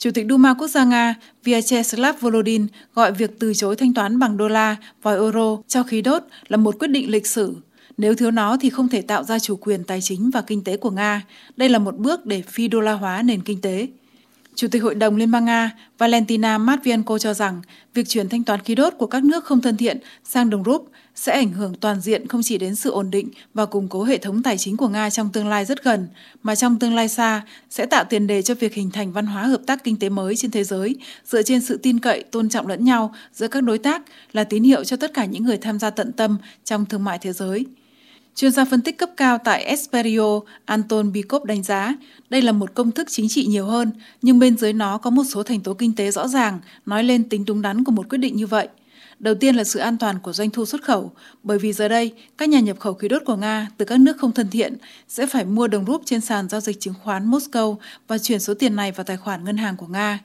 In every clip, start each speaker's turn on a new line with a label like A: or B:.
A: Chủ tịch Duma Quốc gia Nga Vyacheslav Volodin gọi việc từ chối thanh toán bằng đô la và euro cho khí đốt là một quyết định lịch sử. Nếu thiếu nó thì không thể tạo ra chủ quyền tài chính và kinh tế của Nga. Đây là một bước để phi đô la hóa nền kinh tế. Chủ tịch Hội đồng Liên bang Nga Valentina Matvienko cho rằng việc chuyển thanh toán khí đốt của các nước không thân thiện sang đồng rúp sẽ ảnh hưởng toàn diện không chỉ đến sự ổn định và củng cố hệ thống tài chính của Nga trong tương lai rất gần, mà trong tương lai xa sẽ tạo tiền đề cho việc hình thành văn hóa hợp tác kinh tế mới trên thế giới dựa trên sự tin cậy, tôn trọng lẫn nhau giữa các đối tác là tín hiệu cho tất cả những người tham gia tận tâm trong thương mại thế giới. Chuyên gia phân tích cấp cao tại Esperio, Anton Bikov đánh giá, đây là một công thức chính trị nhiều hơn, nhưng bên dưới nó có một số thành tố kinh tế rõ ràng, nói lên tính đúng đắn của một quyết định như vậy. Đầu tiên là sự an toàn của doanh thu xuất khẩu, bởi vì giờ đây, các nhà nhập khẩu khí đốt của Nga từ các nước không thân thiện sẽ phải mua đồng rúp trên sàn giao dịch chứng khoán Moscow và chuyển số tiền này vào tài khoản ngân hàng của Nga.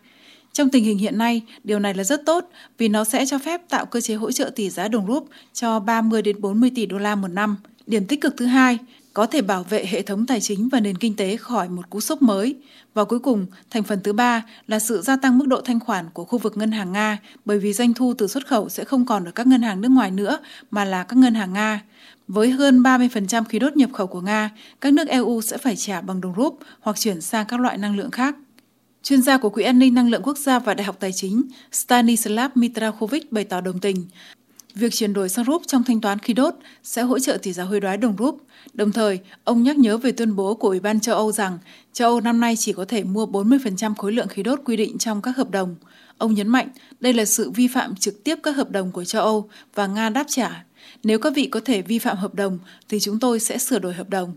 A: Trong tình hình hiện nay, điều này là rất tốt vì nó sẽ cho phép tạo cơ chế hỗ trợ tỷ giá đồng rúp cho 30 đến 40 tỷ đô la một năm. Điểm tích cực thứ hai, có thể bảo vệ hệ thống tài chính và nền kinh tế khỏi một cú sốc mới. Và cuối cùng, thành phần thứ ba là sự gia tăng mức độ thanh khoản của khu vực ngân hàng Nga, bởi vì doanh thu từ xuất khẩu sẽ không còn ở các ngân hàng nước ngoài nữa, mà là các ngân hàng Nga. Với hơn 30% khí đốt nhập khẩu của Nga, các nước EU sẽ phải trả bằng đồng rúp hoặc chuyển sang các loại năng lượng khác. Chuyên gia của Quỹ an ninh năng lượng quốc gia và Đại học Tài chính Stanislav Mitrakovic bày tỏ đồng tình. Việc chuyển đổi sang rúp trong thanh toán khí đốt sẽ hỗ trợ tỷ giá hối đoái đồng rúp. Đồng thời, ông nhắc nhớ về tuyên bố của Ủy ban châu Âu rằng châu Âu năm nay chỉ có thể mua 40% khối lượng khí đốt quy định trong các hợp đồng. Ông nhấn mạnh đây là sự vi phạm trực tiếp các hợp đồng của châu Âu và Nga đáp trả. Nếu các vị có thể vi phạm hợp đồng thì chúng tôi sẽ sửa đổi hợp đồng.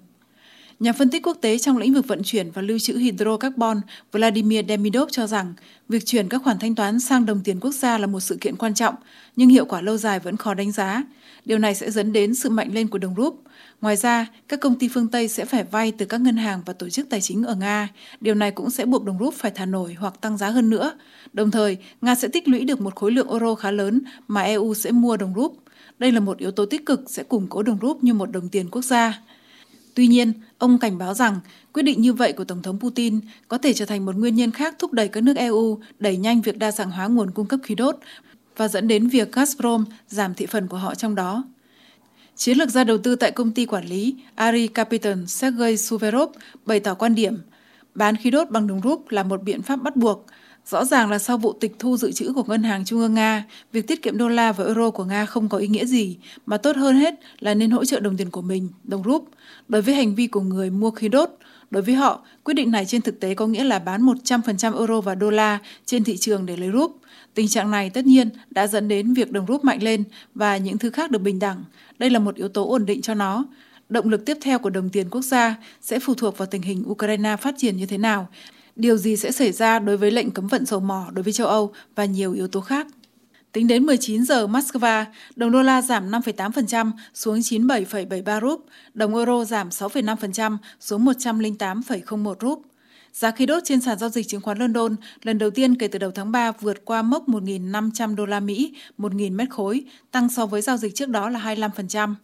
A: Nhà phân tích quốc tế trong lĩnh vực vận chuyển và lưu trữ hydrocarbon Vladimir Demidov cho rằng việc chuyển các khoản thanh toán sang đồng tiền quốc gia là một sự kiện quan trọng, nhưng hiệu quả lâu dài vẫn khó đánh giá. Điều này sẽ dẫn đến sự mạnh lên của đồng rúp. Ngoài ra, các công ty phương Tây sẽ phải vay từ các ngân hàng và tổ chức tài chính ở Nga. Điều này cũng sẽ buộc đồng rúp phải thả nổi hoặc tăng giá hơn nữa. Đồng thời, Nga sẽ tích lũy được một khối lượng euro khá lớn mà EU sẽ mua đồng rúp. Đây là một yếu tố tích cực sẽ củng cố đồng rúp như một đồng tiền quốc gia. Tuy nhiên, ông cảnh báo rằng quyết định như vậy của Tổng thống Putin có thể trở thành một nguyên nhân khác thúc đẩy các nước EU đẩy nhanh việc đa dạng hóa nguồn cung cấp khí đốt và dẫn đến việc Gazprom giảm thị phần của họ trong đó. Chiến lược gia đầu tư tại công ty quản lý Ari Capital Sergei Suverov bày tỏ quan điểm bán khí đốt bằng đồng rúp là một biện pháp bắt buộc – Rõ ràng là sau vụ tịch thu dự trữ của Ngân hàng Trung ương Nga, việc tiết kiệm đô la và euro của Nga không có ý nghĩa gì, mà tốt hơn hết là nên hỗ trợ đồng tiền của mình, đồng rúp. Đối với hành vi của người mua khí đốt, đối với họ, quyết định này trên thực tế có nghĩa là bán 100% euro và đô la trên thị trường để lấy rúp. Tình trạng này tất nhiên đã dẫn đến việc đồng rúp mạnh lên và những thứ khác được bình đẳng. Đây là một yếu tố ổn định cho nó. Động lực tiếp theo của đồng tiền quốc gia sẽ phụ thuộc vào tình hình Ukraine phát triển như thế nào điều gì sẽ xảy ra đối với lệnh cấm vận dầu mỏ đối với châu Âu và nhiều yếu tố khác. Tính đến 19 giờ Moscow, đồng đô la giảm 5,8% xuống 97,73 rúp, đồng euro giảm 6,5% xuống 108,01 rúp. Giá khí đốt trên sàn giao dịch chứng khoán London lần đầu tiên kể từ đầu tháng 3 vượt qua mốc 1.500 đô la Mỹ 1.000 mét khối, tăng so với giao dịch trước đó là 25%.